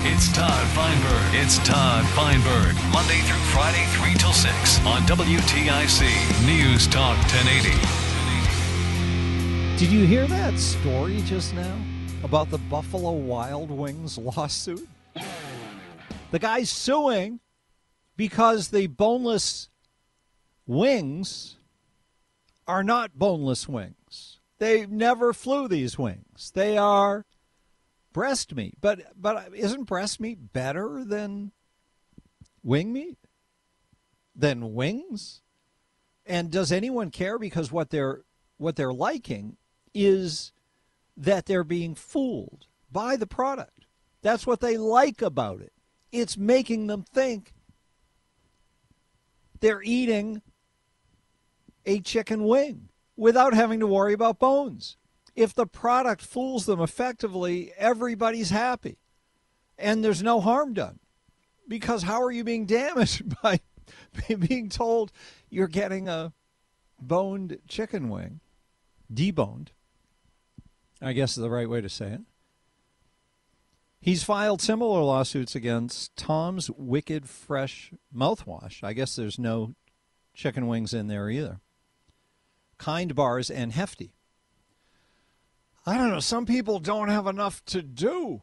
It's Todd Feinberg. It's Todd Feinberg. Monday through Friday, 3 till 6 on WTIC News Talk 1080. Did you hear that story just now about the Buffalo Wild Wings lawsuit? The guy's suing because the boneless wings are not boneless wings. They never flew these wings. They are breast meat. But but isn't breast meat better than wing meat? Than wings? And does anyone care because what they're what they're liking is that they're being fooled by the product. That's what they like about it. It's making them think they're eating a chicken wing without having to worry about bones. If the product fools them effectively, everybody's happy and there's no harm done. Because how are you being damaged by being told you're getting a boned chicken wing, deboned? I guess is the right way to say it. He's filed similar lawsuits against Tom's Wicked Fresh mouthwash. I guess there's no chicken wings in there either. Kind Bars and Hefty. I don't know. Some people don't have enough to do.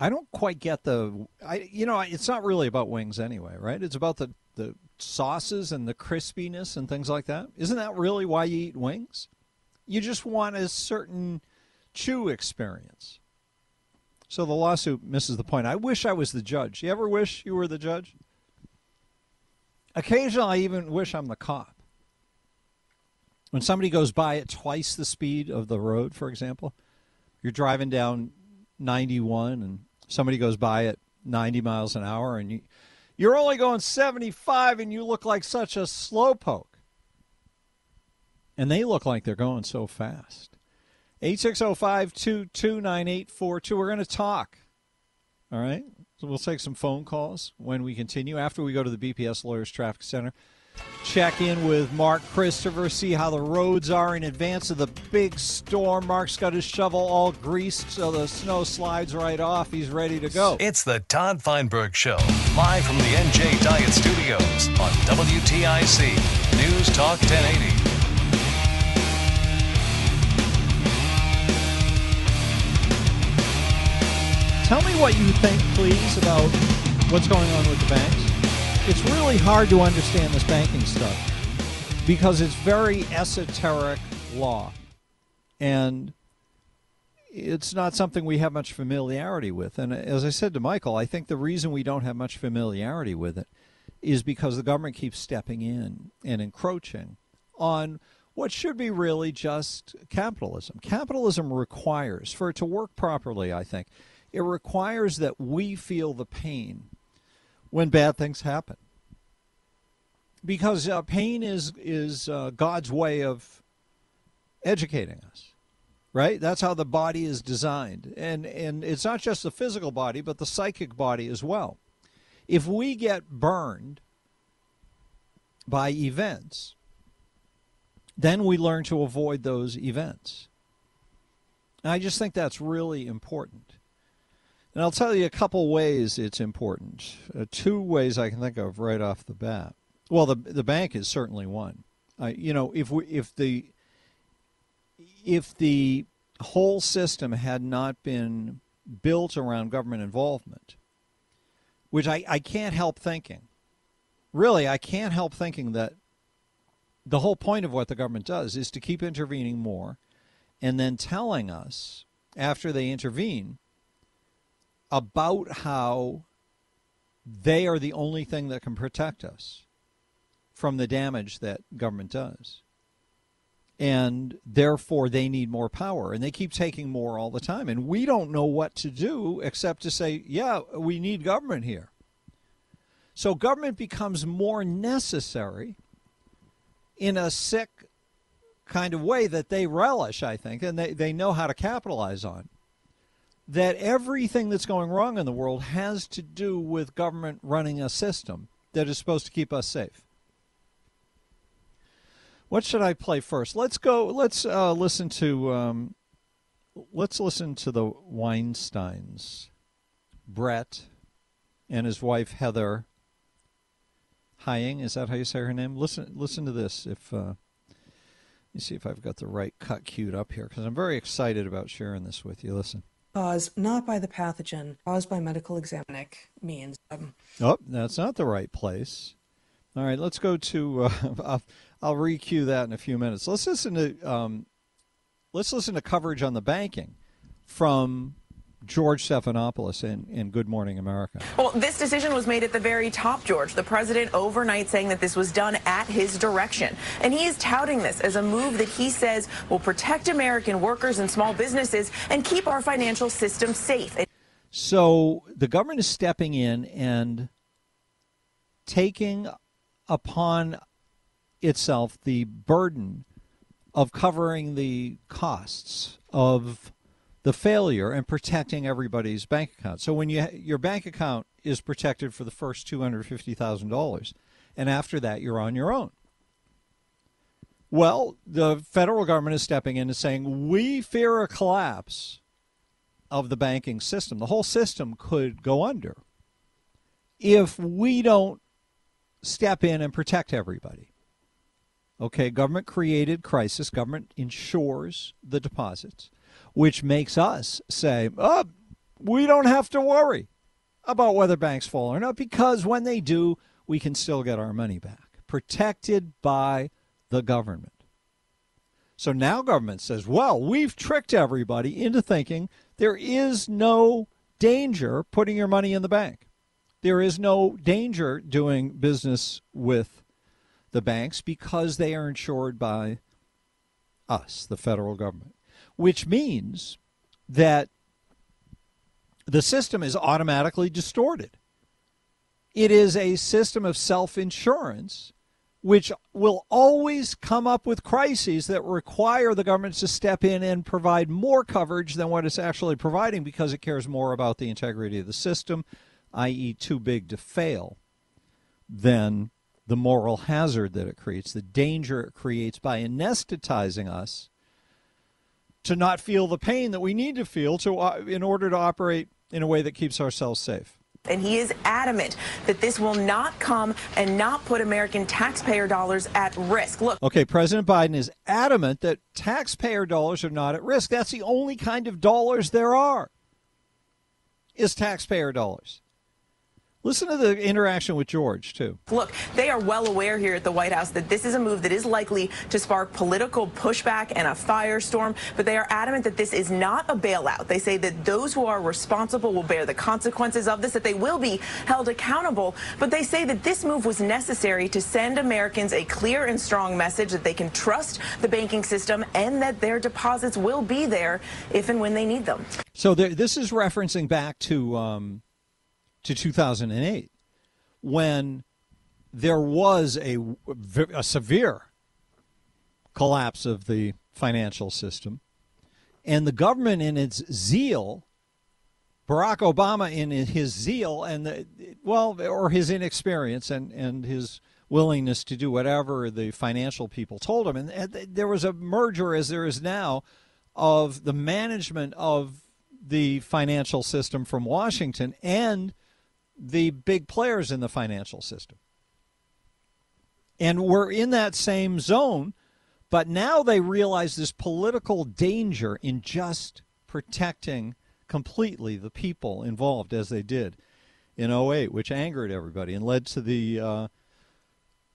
I don't quite get the. I you know it's not really about wings anyway, right? It's about the the sauces and the crispiness and things like that. Isn't that really why you eat wings? You just want a certain chew experience. So the lawsuit misses the point. I wish I was the judge. You ever wish you were the judge? Occasionally, I even wish I'm the cop. When somebody goes by at twice the speed of the road, for example, you're driving down 91 and somebody goes by at 90 miles an hour and you, you're only going 75 and you look like such a slowpoke. And they look like they're going so fast. 860-522-9842. We're going to talk. All right? So we'll take some phone calls when we continue after we go to the BPS Lawyers Traffic Center. Check in with Mark Christopher, see how the roads are in advance of the big storm. Mark's got his shovel all greased so the snow slides right off. He's ready to go. It's the Todd Feinberg Show, live from the NJ Diet Studios on WTIC News Talk 1080. Tell me what you think, please, about what's going on with the banks. It's really hard to understand this banking stuff because it's very esoteric law. And it's not something we have much familiarity with. And as I said to Michael, I think the reason we don't have much familiarity with it is because the government keeps stepping in and encroaching on what should be really just capitalism. Capitalism requires, for it to work properly, I think, it requires that we feel the pain when bad things happen. Because uh, pain is, is uh, God's way of educating us right? That's how the body is designed. And and it's not just the physical body, but the psychic body as well. If we get burned by events, then we learn to avoid those events. And I just think that's really important. And I'll tell you a couple ways it's important. Uh, two ways I can think of right off the bat. Well, the the bank is certainly one. Uh, you know, if we if the if the whole system had not been built around government involvement, which I, I can't help thinking, really, I can't help thinking that the whole point of what the government does is to keep intervening more and then telling us after they intervene about how they are the only thing that can protect us from the damage that government does. And therefore, they need more power. And they keep taking more all the time. And we don't know what to do except to say, yeah, we need government here. So government becomes more necessary in a sick kind of way that they relish, I think, and they, they know how to capitalize on. That everything that's going wrong in the world has to do with government running a system that is supposed to keep us safe. What should I play first? Let's go. Let's uh, listen to. Um, let's listen to the Weinsteins, Brett, and his wife Heather Heying. Is that how you say her name? Listen. Listen to this. If uh, let me see if I've got the right cut queued up here because I'm very excited about sharing this with you. Listen. Caused not by the pathogen, caused by medical examining means. Um, oh, that's not the right place. All right, let's go to. Uh, I'll recue that in a few minutes. Let's listen to um, let's listen to coverage on the banking from George Stephanopoulos in, in Good Morning America. Well, this decision was made at the very top, George. The president overnight saying that this was done at his direction. And he is touting this as a move that he says will protect American workers and small businesses and keep our financial system safe. So the government is stepping in and taking upon itself the burden of covering the costs of the failure and protecting everybody's bank account. So when you your bank account is protected for the first two hundred fifty thousand dollars, and after that you're on your own. Well, the federal government is stepping in and saying we fear a collapse of the banking system. The whole system could go under if we don't step in and protect everybody. Okay, government created crisis, government insures the deposits, which makes us say, oh, we don't have to worry about whether banks fall or not because when they do, we can still get our money back, protected by the government. So now government says, well, we've tricked everybody into thinking there is no danger putting your money in the bank. There is no danger doing business with the banks because they are insured by us, the federal government, which means that the system is automatically distorted. It is a system of self insurance which will always come up with crises that require the government to step in and provide more coverage than what it's actually providing because it cares more about the integrity of the system, i.e., too big to fail, than the moral hazard that it creates, the danger it creates by anesthetizing us to not feel the pain that we need to feel to uh, in order to operate in a way that keeps ourselves safe. And he is adamant that this will not come and not put American taxpayer dollars at risk. Look. Okay, President Biden is adamant that taxpayer dollars are not at risk. That's the only kind of dollars there are. Is taxpayer dollars. Listen to the interaction with George, too. Look, they are well aware here at the White House that this is a move that is likely to spark political pushback and a firestorm, but they are adamant that this is not a bailout. They say that those who are responsible will bear the consequences of this, that they will be held accountable, but they say that this move was necessary to send Americans a clear and strong message that they can trust the banking system and that their deposits will be there if and when they need them. So there, this is referencing back to. Um to 2008 when there was a, a severe collapse of the financial system. And the government, in its zeal, Barack Obama, in his zeal and the, well, or his inexperience and, and his willingness to do whatever the financial people told him, and, and there was a merger, as there is now, of the management of the financial system from Washington and the big players in the financial system. And we're in that same zone, But now they realize this political danger in just protecting completely the people involved as they did in 08, which angered everybody and led to the uh,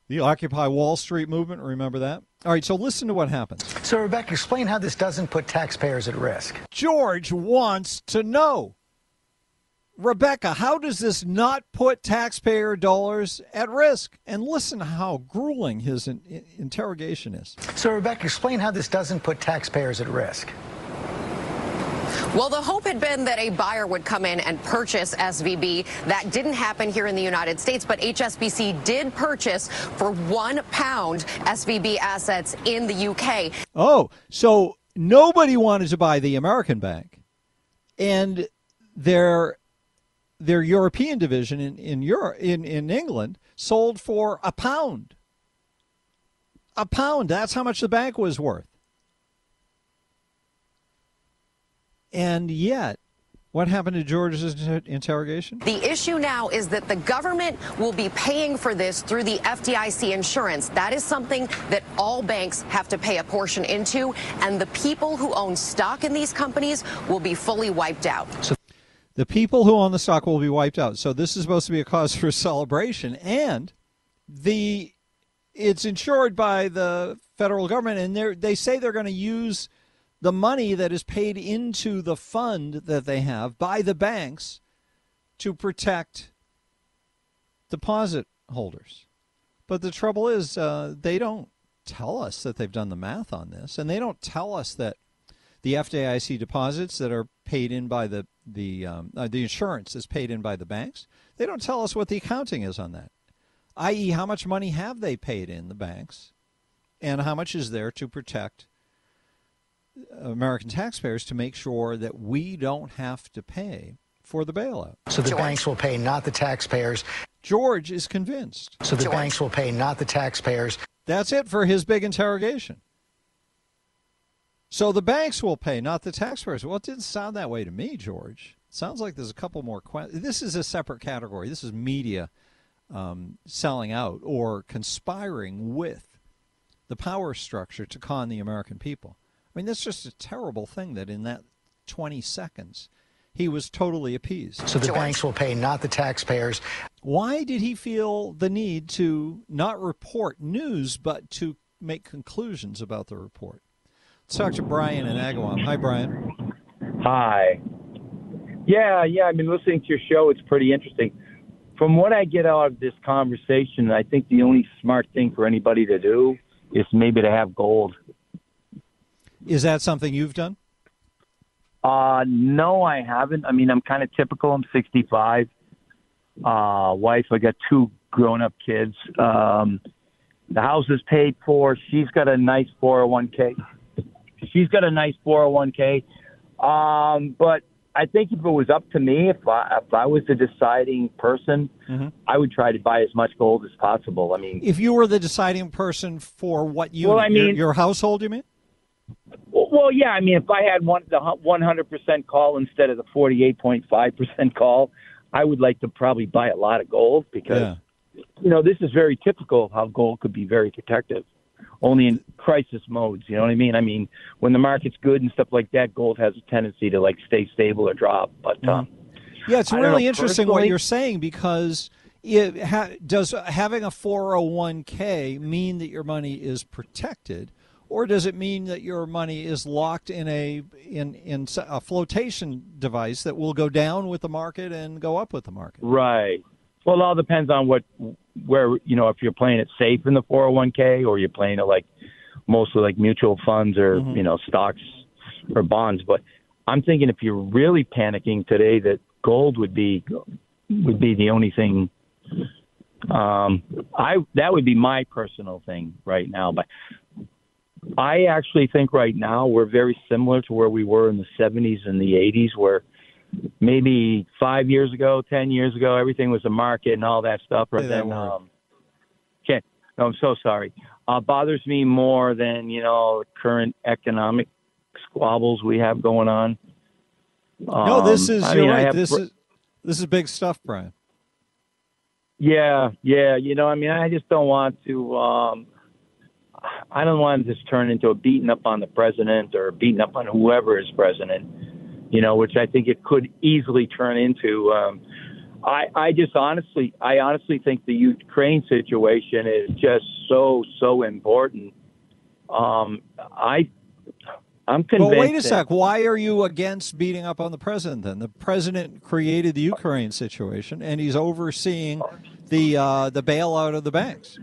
the Occupy Wall Street movement. Remember that? All right, so listen to what happens. So, Rebecca, explain how this doesn't put taxpayers at risk. George wants to know. Rebecca, how does this not put taxpayer dollars at risk? And listen how grueling his in- interrogation is. So, Rebecca, explain how this doesn't put taxpayers at risk. Well, the hope had been that a buyer would come in and purchase SVB. That didn't happen here in the United States, but HSBC did purchase for one pound SVB assets in the UK. Oh, so nobody wanted to buy the American bank, and their their European division in in Europe in, in England sold for a pound. A pound. That's how much the bank was worth. And yet, what happened to George's interrogation? The issue now is that the government will be paying for this through the FDIC insurance. That is something that all banks have to pay a portion into, and the people who own stock in these companies will be fully wiped out. So the people who own the stock will be wiped out. So this is supposed to be a cause for celebration, and the it's insured by the federal government, and they say they're going to use the money that is paid into the fund that they have by the banks to protect deposit holders. But the trouble is, uh, they don't tell us that they've done the math on this, and they don't tell us that the FDIC deposits that are paid in by the the um, uh, the insurance is paid in by the banks. They don't tell us what the accounting is on that, i.e., how much money have they paid in the banks, and how much is there to protect American taxpayers to make sure that we don't have to pay for the bailout. So the George. banks will pay, not the taxpayers. George is convinced. So the George. banks will pay, not the taxpayers. That's it for his big interrogation. So the banks will pay, not the taxpayers. Well, it didn't sound that way to me, George. It sounds like there's a couple more questions. This is a separate category. This is media um, selling out or conspiring with the power structure to con the American people. I mean, that's just a terrible thing that in that 20 seconds, he was totally appeased. So the George. banks will pay, not the taxpayers. Why did he feel the need to not report news, but to make conclusions about the report? Let's talk to Brian in Agawam. Hi, Brian. Hi. Yeah, yeah, I've been listening to your show. It's pretty interesting. From what I get out of this conversation, I think the only smart thing for anybody to do is maybe to have gold. Is that something you've done? Uh, no, I haven't. I mean, I'm kind of typical. I'm 65. Uh, wife, I got two grown up kids. Um, the house is paid for. She's got a nice 401k. She's got a nice 401k. Um, but I think if it was up to me, if I, if I was the deciding person, mm-hmm. I would try to buy as much gold as possible. I mean, if you were the deciding person for what you, well, I mean, your, your household, you mean? Well, yeah. I mean, if I had one the 100% call instead of the 48.5% call, I would like to probably buy a lot of gold because yeah. you know this is very typical of how gold could be very protective. Only in crisis modes, you know what I mean? I mean, when the market's good and stuff like that, gold has a tendency to like stay stable or drop. But mm-hmm. um, yeah, it's really know, interesting what you're saying because it ha- does having a 401k mean that your money is protected? or does it mean that your money is locked in a in in a flotation device that will go down with the market and go up with the market? Right. Well, it all depends on what where you know if you're playing it safe in the 401k or you're playing it like mostly like mutual funds or mm-hmm. you know stocks or bonds. But I'm thinking if you're really panicking today, that gold would be would be the only thing. Um, I that would be my personal thing right now. But I actually think right now we're very similar to where we were in the 70s and the 80s, where maybe five years ago, 10 years ago, everything was a market and all that stuff. But then, um, can't, no, I'm so sorry. Uh, bothers me more than, you know, the current economic squabbles we have going on. Um, no, this is, I you're mean, right. This is, this is big stuff, Brian. Yeah, yeah. You know, I mean, I just don't want to, um, I don't want to just turn into a beating up on the president or beating up on whoever is president, you know, which I think it could easily turn into. Um, I, I just honestly, I honestly think the Ukraine situation is just so, so important. Um, I, I'm convinced. Well, wait a sec. Why are you against beating up on the president then? The president created the Ukraine situation, and he's overseeing the uh, the bailout of the banks.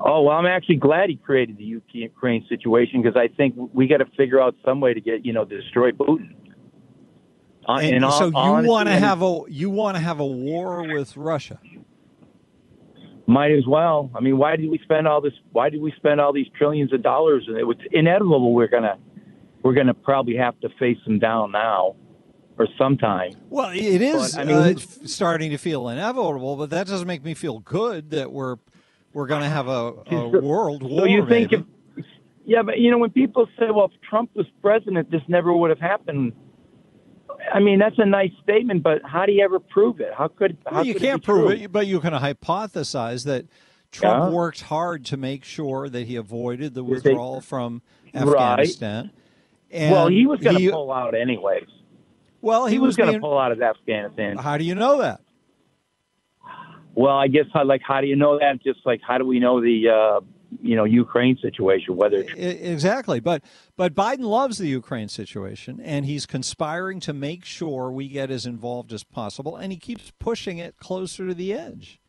Oh well, I'm actually glad he created the Ukraine situation because I think we got to figure out some way to get you know destroy Putin. Uh, And all so you want to have a you want to have a war with Russia? might as well. I mean, why did we spend all this? Why did we spend all these trillions of dollars? And it was inevitable. We're gonna we're gonna probably have to face them down now or sometime. Well, it is But, I mean, uh, who- starting to feel inevitable, but that doesn't make me feel good that we're we're going to have a, a So- world war. So you think if yeah, but you know when people say, "Well, if Trump was president, this never would have happened." I mean, that's a nice statement, but how do you ever prove it? How could how Well, you could can't be prove true? it, but you can hypothesize that Trump Yeah. worked hard to make sure that he avoided the withdrawal from Right. Afghanistan. And well, he was going to pull out anyways. Well, he, he was, was going to pull out of Afghanistan. How do you know that? Well, I guess like how do you know that? Just like how do we know the uh, you know Ukraine situation? Whether exactly, but but Biden loves the Ukraine situation, and he's conspiring to make sure we get as involved as possible, and he keeps pushing it closer to the edge.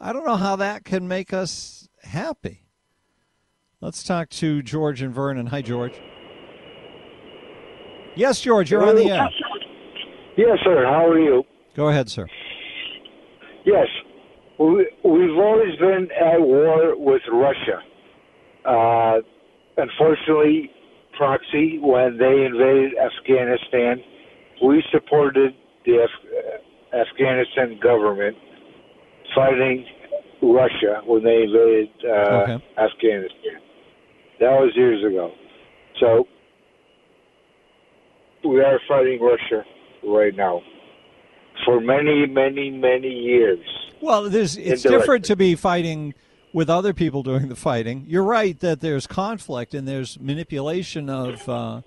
I don't know how that can make us happy. Let's talk to George and Vernon. Hi, George. Yes, George, you're on the air. Yes, sir. How are you? Go ahead, sir. Yes. We, we've always been at war with Russia. Uh, unfortunately, proxy, when they invaded Afghanistan, we supported the Af- uh, Afghanistan government fighting Russia when they invaded uh, Okay. Afghanistan. That was years ago. So we are fighting Russia right now for many, many, many years. Well, there's it's Indirectly. different to be fighting with other people doing the fighting. You're right that there's conflict and there's manipulation of uh,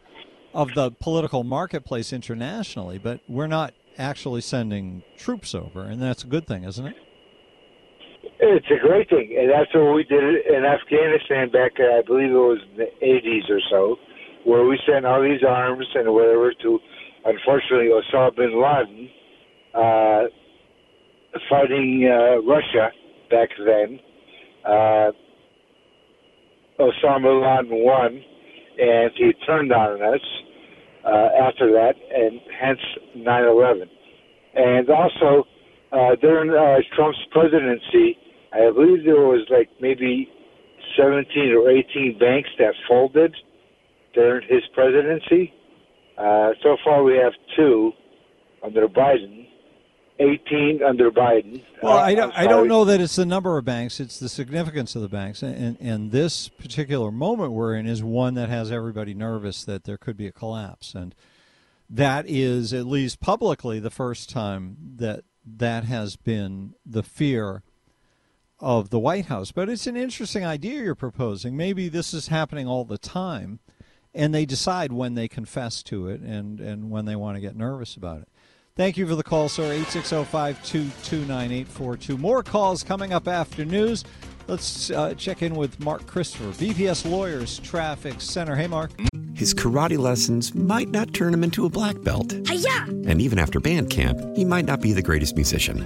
of the political marketplace internationally, but we're not actually sending troops over, and that's a good thing, isn't it? It's a great thing, and that's what we did in Afghanistan back, uh, I believe it was in the 80s or so, where we sent all these arms and whatever to, unfortunately, Osama bin Laden, uh, fighting uh, Russia back then. Uh, Osama bin Laden won, and he turned on us uh, after that, and hence 9/11. And also, uh, during uh, Trump's presidency, I believe there was like maybe 17 or 18 banks that folded during his presidency. Uh, so far, we have two under Biden, 18 under Biden. Well, Uh, I don't, I'm don't know that it's the number of banks; it's the significance of the banks. And, and this particular moment we're in is one that has everybody nervous that there could be a collapse, and that is at least publicly the first time that that has been the fear of the White House. But it's an interesting idea you're proposing. Maybe this is happening all the time, and they decide when they confess to it and, and when they want to get nervous about it. Thank you for the call, sir. 860-522-9842. More calls coming up after news. Let's uh, check in with Mark Christopher, BPS Lawyers Traffic Center. Hey, Mark. His karate lessons might not turn him into a black belt. Hiya! And even after band camp, he might not be the greatest musician.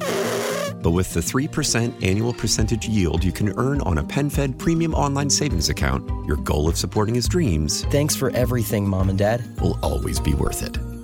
But with the 3% annual percentage yield you can earn on a PenFed premium online savings account, your goal of supporting his dreams Thanks for everything, Mom and Dad. will always be worth it.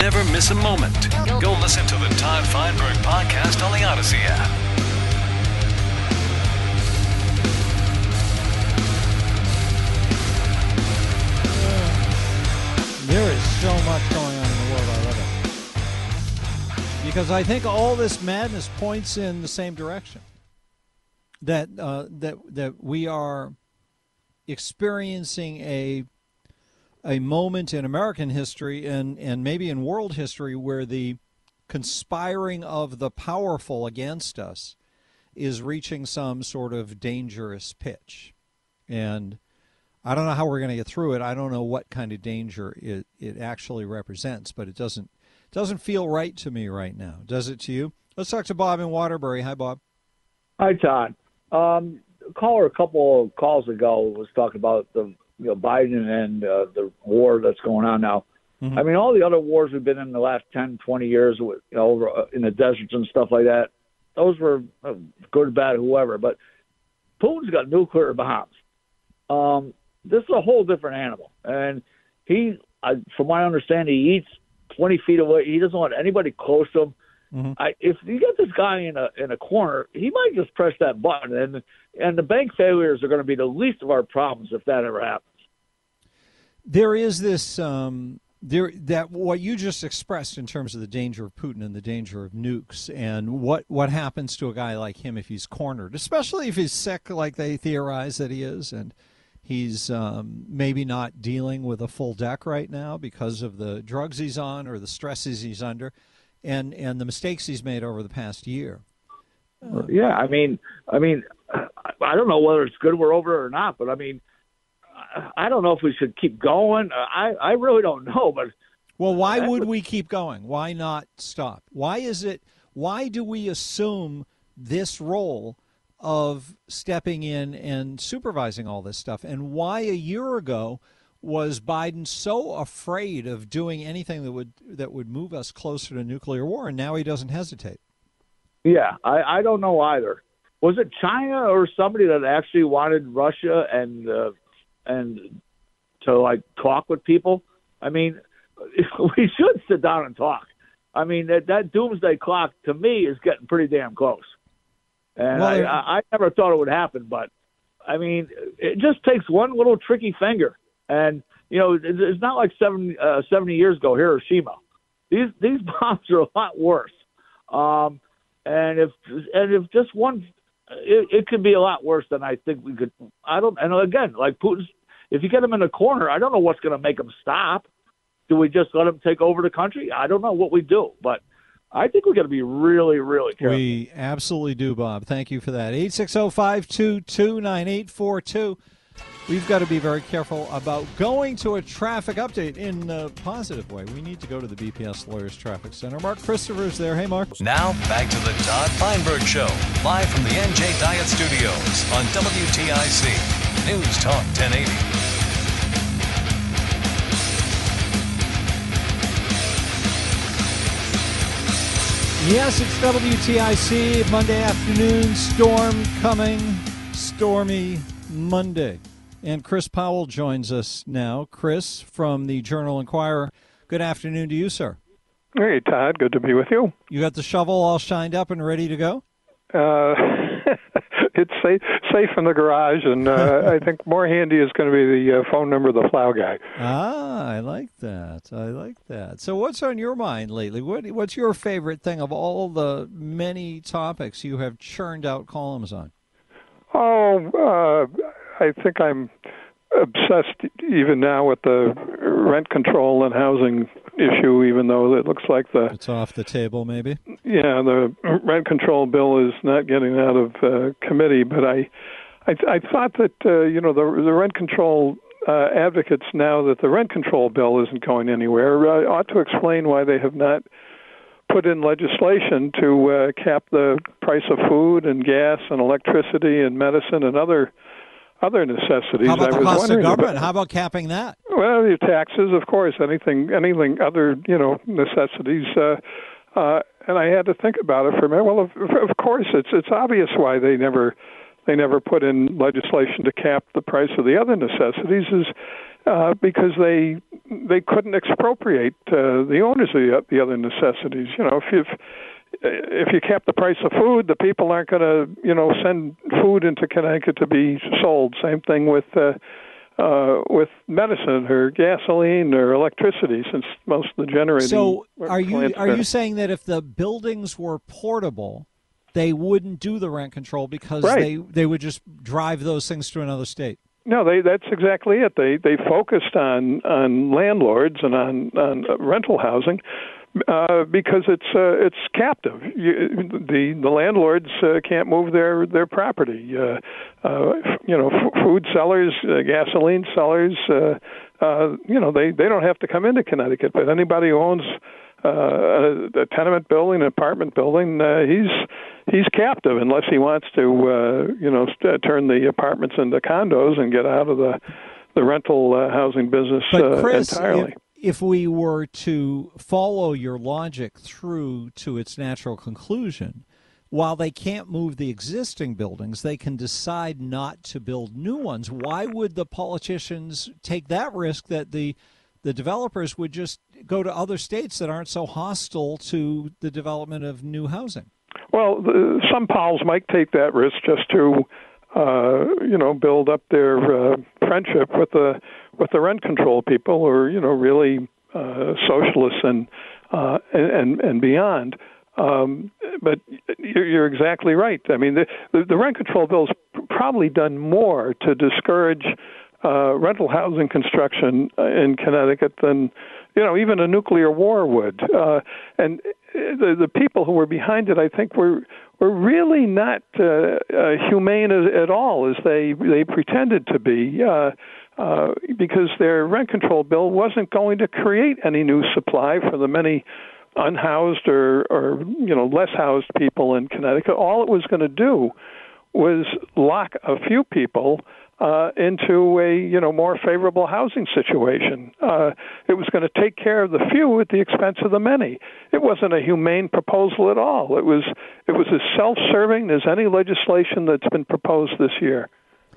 Never miss a moment. Go listen to the Todd Feinberg podcast on the Odyssey app. There is so much going on in the world. I love it. Because I think all this madness points in the same direction. That uh, that that we are experiencing a a moment in American history and, and maybe in world history where the conspiring of the powerful against us is reaching some sort of dangerous pitch. And I don't know how we're going to get through it. I don't know what kind of danger it, it actually represents, but it doesn't doesn't feel right to me right now. Does it to you? Let's talk to Bob in Waterbury. Hi, Bob. Hi, Todd. Um, caller a couple of calls ago was talking about the you know Biden and uh, the war that's going on now. I mean, all the other wars we've been in the last 10, 20 years, with, you know, over uh, in the deserts and stuff like that, those were uh, good, bad, whoever. But Putin's got nuclear bombs. Um, this is a whole different animal, and he, I, from my understanding, he eats 20 feet away. He doesn't want anybody close to him. Mm-hmm. I, if you get this guy in a in a corner, he might just press that button, and and the bank failures are going to be the least of our problems if that ever happens. There is this um, there that what you just expressed in terms of the danger of Putin and the danger of nukes, and what what happens to a guy like him if he's cornered, especially if he's sick, like they theorize that he is, and he's um, maybe not dealing with a full deck right now because of the drugs he's on or the stresses he's under, and and the mistakes he's made over the past year. Yeah, I mean, I mean, I don't know whether it's good we're over or not, but I mean, I don't know if we should keep going. I I really don't know, but Well, why would we keep going? Why not stop? Why is it? Why do we assume this role of stepping in and supervising all this stuff? And why a year ago was Biden so afraid of doing anything that would that would move us closer to nuclear war, and now he doesn't hesitate? yeah, I I don't know either. Was it China or somebody that actually wanted Russia and uh, and to like talk with people? I mean, we should sit down and talk. I mean, that that doomsday clock to me is getting pretty damn close. And Well, I, I, I never thought it would happen, but I mean, it just takes one little tricky finger, and you know, it's not like seven, uh, 70 years ago Hiroshima. These these bombs are a lot worse. Um, and if and if just one, it, it could be a lot worse than I think we could. I don't. And again, like Putin's, if you get him in the corner, I don't know what's going to make him stop. Do we just let him take over the country? I don't know what we do, but I think we're going to be really, really careful. We absolutely do, Bob. Thank you for that. 860 522 9842. We've got to be very careful about going to a traffic update in a positive way. We need to go to the BPS Lawyers Traffic Center. Mark Christopher's there. Hey, Mark. Now, back to the Todd Feinberg Show, live from the NJ Diet Studios on WTIC. News Talk 1080. Yes, it's WTIC. Monday afternoon, storm coming, stormy Monday. And Chris Powell joins us now. Chris from the Journal Inquirer. Good afternoon to you, sir. Hey, Todd. Good to be with you. You got the shovel all shined up and ready to go? Uh, it's safe safe in the garage, and uh, I think more handy is going to be the uh, phone number of the plow guy. Ah, I like that. I like that. So, what's on your mind lately? What What's your favorite thing of all the many topics you have churned out columns on? Oh, uh, I think I'm obsessed even now with the rent control and housing issue, even though it looks like the it's off the table, maybe. Yeah, the rent control bill is not getting out of uh, committee, but I, I, I thought that uh, you know the the rent control uh, advocates now that the rent control bill isn't going anywhere uh, ought to explain why they have not put in legislation to uh, cap the price of food and gas and electricity and medicine and other other necessities. How about I the cost of government? about- How about capping that? Well, your taxes, of course, anything, anything other, you know, necessities. Uh, uh, and I had to think about it for a minute. Well, of, of course, it's it's obvious why they never they never put in legislation to cap the price of the other necessities is uh, because they they couldn't expropriate uh, the owners of the, the other necessities. You know, if you if you cap the price of food, the people aren't going to, you know, send food into Connecticut to be sold. Same thing with uh, uh, with medicine or gasoline or electricity, since most of the generating. So, are you are you saying that if the buildings were portable, they wouldn't do the rent control because Right. they they would just drive those things to another state? No, they that's exactly it. They they focused on on landlords and on on rental housing uh, because it's uh, it's captive. You, the the landlords uh, can't move their their property. Uh, uh, you know, f- food sellers, uh, gasoline sellers. Uh, uh, you know, they they don't have to come into Connecticut, but anybody who owns uh, a, a tenement building, an apartment building, uh, he's he's captive unless he wants to, uh, you know, st- turn the apartments into condos and get out of the the rental uh, housing business But uh, entirely. if, if we were to follow your logic through to its natural conclusion, while they can't move the existing buildings, they can decide not to build new ones. Why would the politicians take that risk that the the developers would just go to other states that aren't so hostile to the development of new housing? Well, some pals might take that risk just to, uh, you know, build up their uh, friendship with the with the rent control people, or you know, really uh, socialists and uh, and and beyond. Um, but you're, you're exactly right. I mean, the, the, the rent control bill's probably done more to discourage uh, rental housing construction in Connecticut than you know even a nuclear war would. Uh, and the the people who were behind it, I think, were were really not uh, uh, humane as, at all as they they pretended to be. Uh, uh, because their rent control bill wasn't going to create any new supply for the many unhoused or, or you know less housed people in Connecticut. All it was going to do was lock a few people uh, into a you know more favorable housing situation. Uh, it was going to take care of the few at the expense of the many. It wasn't a humane proposal at all. It was it was as self-serving as any legislation that's been proposed this year.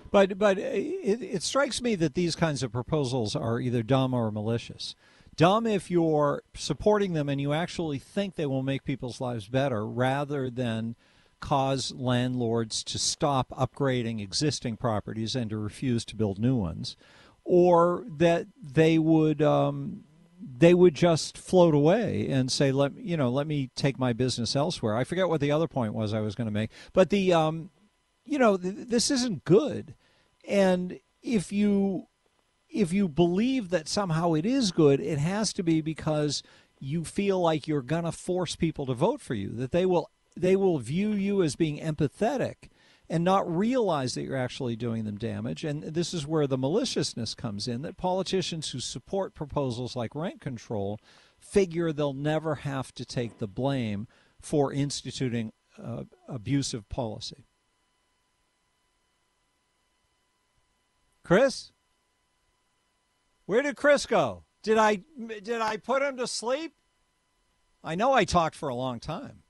But but it, it strikes me that these kinds of proposals are either dumb or malicious. Dumb if you're supporting them and you actually think they will make people's lives better, rather than cause landlords to stop upgrading existing properties and to refuse to build new ones, or that they would um, they would just float away and say, "Let you know, let me take my business elsewhere." I forget what the other point was I was going to make, but the um, you know, th- this isn't good, and if you if you believe that somehow it is good, it has to be because you feel like you're going to force people to vote for you, that they will they will view you as being empathetic and not realize that you're actually doing them damage. And this is where the maliciousness comes in that politicians who support proposals like rent control figure they'll never have to take the blame for instituting uh, abusive policy. Chris? Where did Chris go? Did I did I put him to sleep? I know I talked for a long time.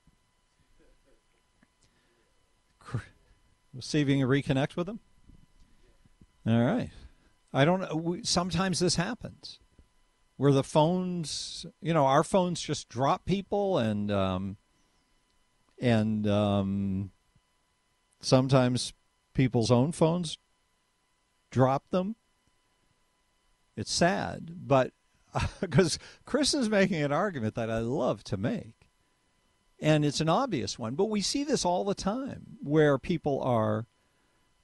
See if you can reconnect with them. All right. I don't know. Sometimes this happens where the phones, you know, our phones just drop people and, um, and, um, sometimes people's own phones drop them. It's sad, but because Chris is making an argument that I love to make. And it's an obvious one, but we see this all the time where people are,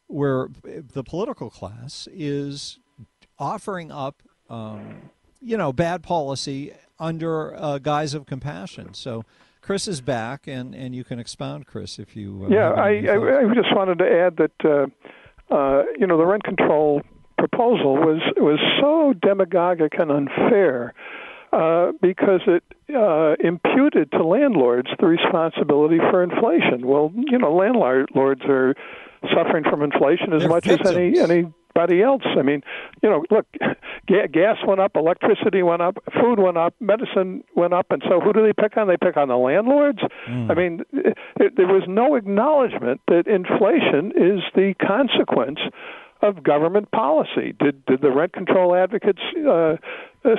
where the political class is offering up, um, you know, bad policy under uh, guise of compassion. So Chris is back, and, and you can expound, Chris, if you. Uh, yeah, I, I, I just wanted to add that, uh, uh, you know, the rent control proposal was was so demagogic and unfair uh, because it uh, imputed to landlords the responsibility for inflation. Well, you know, landlords are suffering from inflation as They're much victims. as any anybody else. I mean, you know, look, gas went up, electricity went up, food went up, medicine went up, and so who do they pick on? They pick on the landlords. Mm. I mean, it, there was no acknowledgement that inflation is the consequence of government policy. Did did the rent control advocates uh,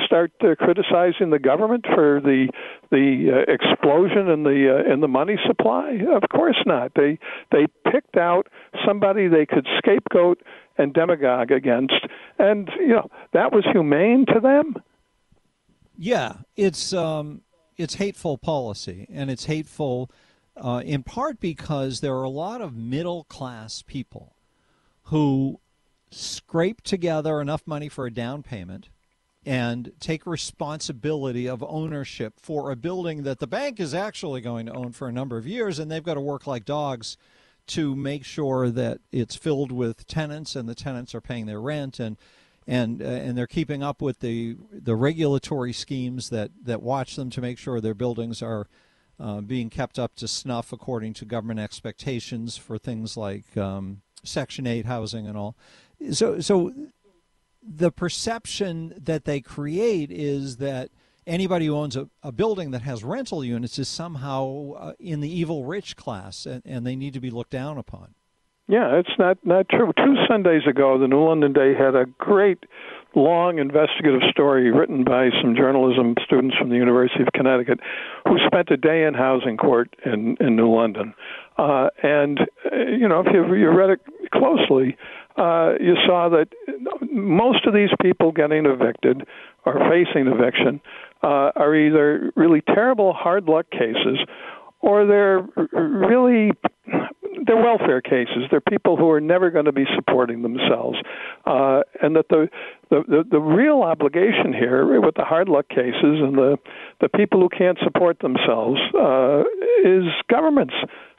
start uh, criticizing the government for the the uh, explosion in the uh, in the money supply? Of course not. They they picked out somebody they could scapegoat and demagogue against, and you know that was humane to them. Yeah, it's um, it's hateful policy, and it's hateful uh, in part because there are a lot of middle class people who scrape together enough money for a down payment and take responsibility of ownership for a building that the bank is actually going to own for a number of years, and they've got to work like dogs to make sure that it's filled with tenants and the tenants are paying their rent and and uh, and they're keeping up with the the regulatory schemes that that watch them to make sure their buildings are uh, being kept up to snuff according to government expectations for things like um, Section 8 housing and all. So so the perception that they create is that anybody who owns a, a building that has rental units is somehow uh, in the evil rich class and, and they need to be looked down upon. Yeah, it's not not true. Two Sundays ago, the New London Day had a great, long investigative story written by some journalism students from the University of Connecticut, who spent a day in housing court in in New London. Uh, and uh, you know, if you you read it closely, uh, you saw that most of these people getting evicted or facing eviction uh, are either really terrible hard luck cases, or they're really they're welfare cases. They're people who are never going to be supporting themselves, uh, and that the, the the the real obligation here with the hard luck cases and the the people who can't support themselves uh, is government's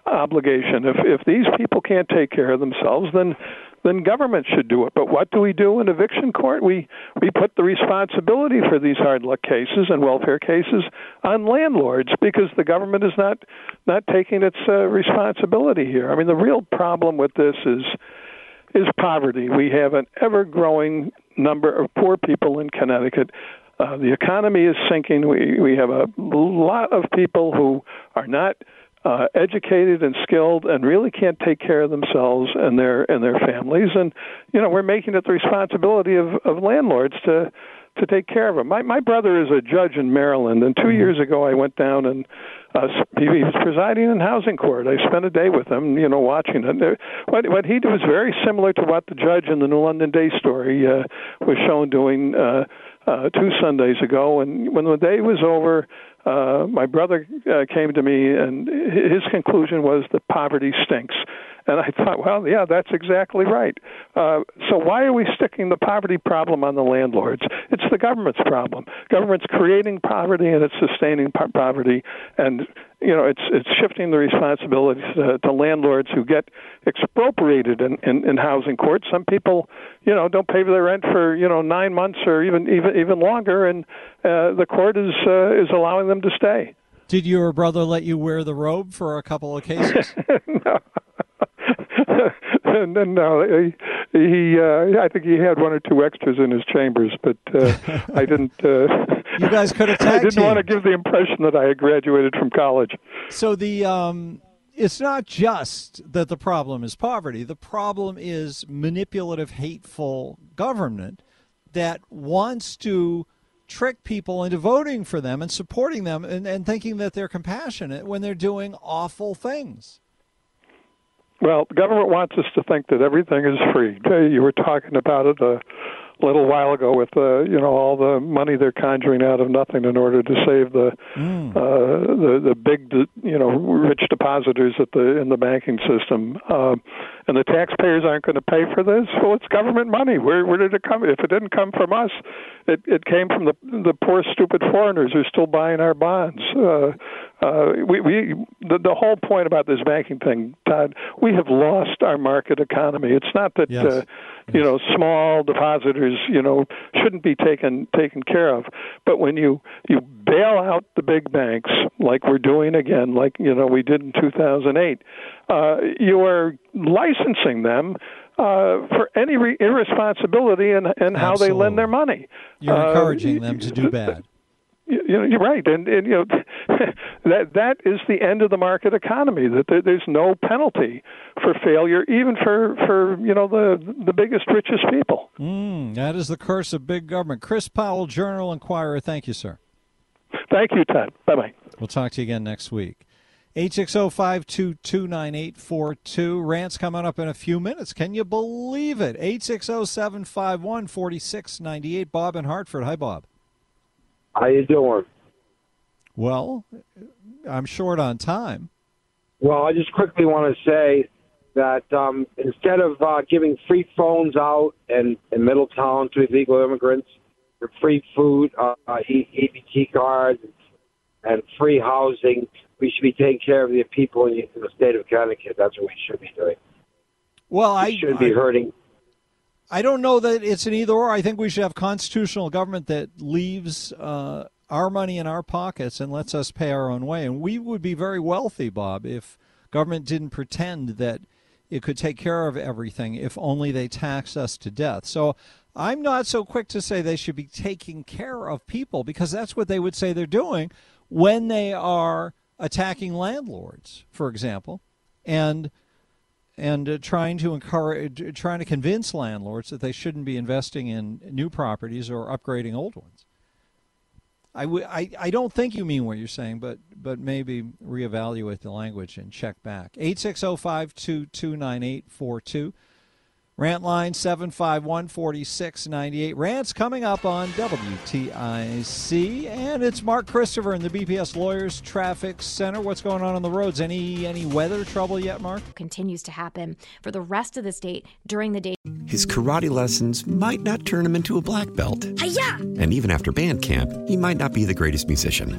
obligation. If if these people can't take care of themselves, then then government should do it. But what do we do in eviction court? We we put the responsibility for these hard luck cases and welfare cases on landlords because the government is not not taking its uh, responsibility here. I mean, the real problem with this is is poverty. We have an ever growing number of poor people in Connecticut. Uh, the economy is sinking. We we have a lot of people who are not uh, educated and skilled and really can't take care of themselves and their and their families and you know we're making it the responsibility of of landlords to to take care of them. My my brother is a judge in Maryland and 2 years ago I went down and uh, he, he was presiding in housing court. I spent a day with him, you know, watching it. What what he did was very similar to what the judge in the New London Day story uh, was shown doing uh, uh, two Sundays ago. And when the day was over, uh, my brother uh, came to me, and his conclusion was that poverty stinks. And I thought, well, yeah, that's exactly right. Uh, so why are we sticking the poverty problem on the landlords? It's the government's problem. Government's creating poverty and it's sustaining po- poverty, and you know it's it's shifting the responsibilities uh, to landlords who get expropriated in, in, in housing court. Some people, you know, don't pay their rent for you know nine months or even even even longer, and uh, the court is uh, is allowing them to stay. Did your brother let you wear the robe for a couple of cases? no. and then no, he, he uh, I think he had one or two extras in his chambers, but uh, I didn't. Uh, you guys could have I didn't want to give the impression that I had graduated from college. So the um, it's not just that the problem is poverty. The problem is manipulative, hateful government that wants to trick people into voting for them and supporting them and, and thinking that they're compassionate when they're doing awful things. Well, the government wants us to think that everything is free. You were talking about it a little while ago with uh, you know all the money they're conjuring out of nothing in order to save the mm. uh, the the big you know rich depositors at the in the banking system. Uh, and the taxpayers aren't going to pay for this. Well, it's government money. Where where did it come? If it didn't come from us, it it came from the the poor stupid foreigners who are still buying our bonds. Uh, uh, we we the the whole point about this banking thing, Todd. We have lost our market economy. It's not that. Yes. Uh, you know small depositors you know shouldn't be taken taken care of. But when you you bail out the big banks like we're doing again like you know we did in 2008 uh you are licensing them uh, for any re- irresponsibility in, in how they lend their money. You're encouraging uh, them to do bad you know, you're right, and, and you know that that is the end of the market economy. That there, there's no penalty for failure, even for for you know the the biggest, richest people. Mm, that is the curse of big government. Chris Powell, Journal Inquirer. Thank you, sir. Thank you, Ted. Bye bye. We'll talk to you again next week. 860-522-9842. Rant's coming up in a few minutes. Can you believe it? 860-751-4698. Bob in Hartford. Hi, Bob. How you doing? Well, I'm short on time. Well, I just quickly want to say that um, instead of uh, giving free phones out in, in Middletown to illegal immigrants, for free food, uh, EBT cards, and free housing, we should be taking care of the people in, the state of Connecticut. That's what we should be doing. Well, we I should be I, hurting. I don't know that it's an either or. I think we should have constitutional government that leaves uh, our money in our pockets and lets us pay our own way. And we would be very wealthy, Bob, if government didn't pretend that it could take care of everything if only they taxed us to death. So I'm not so quick to say they should be taking care of people because that's what they would say they're doing when they are attacking landlords, for example. And and uh, trying to encourage, uh, trying to convince landlords that they shouldn't be investing in new properties or upgrading old ones. I, w- I, I don't think you mean what you're saying, but but maybe reevaluate the language and check back. 860-522-9842. Rant line 751 4698. Rant's coming up on WTIC. And it's Mark Christopher in the BPS Lawyers Traffic Center. What's going on on the roads? Any any weather trouble yet, Mark? Continues to happen for the rest of the state during the day. His karate lessons might not turn him into a black belt. Hi-ya! And even after band camp, he might not be the greatest musician.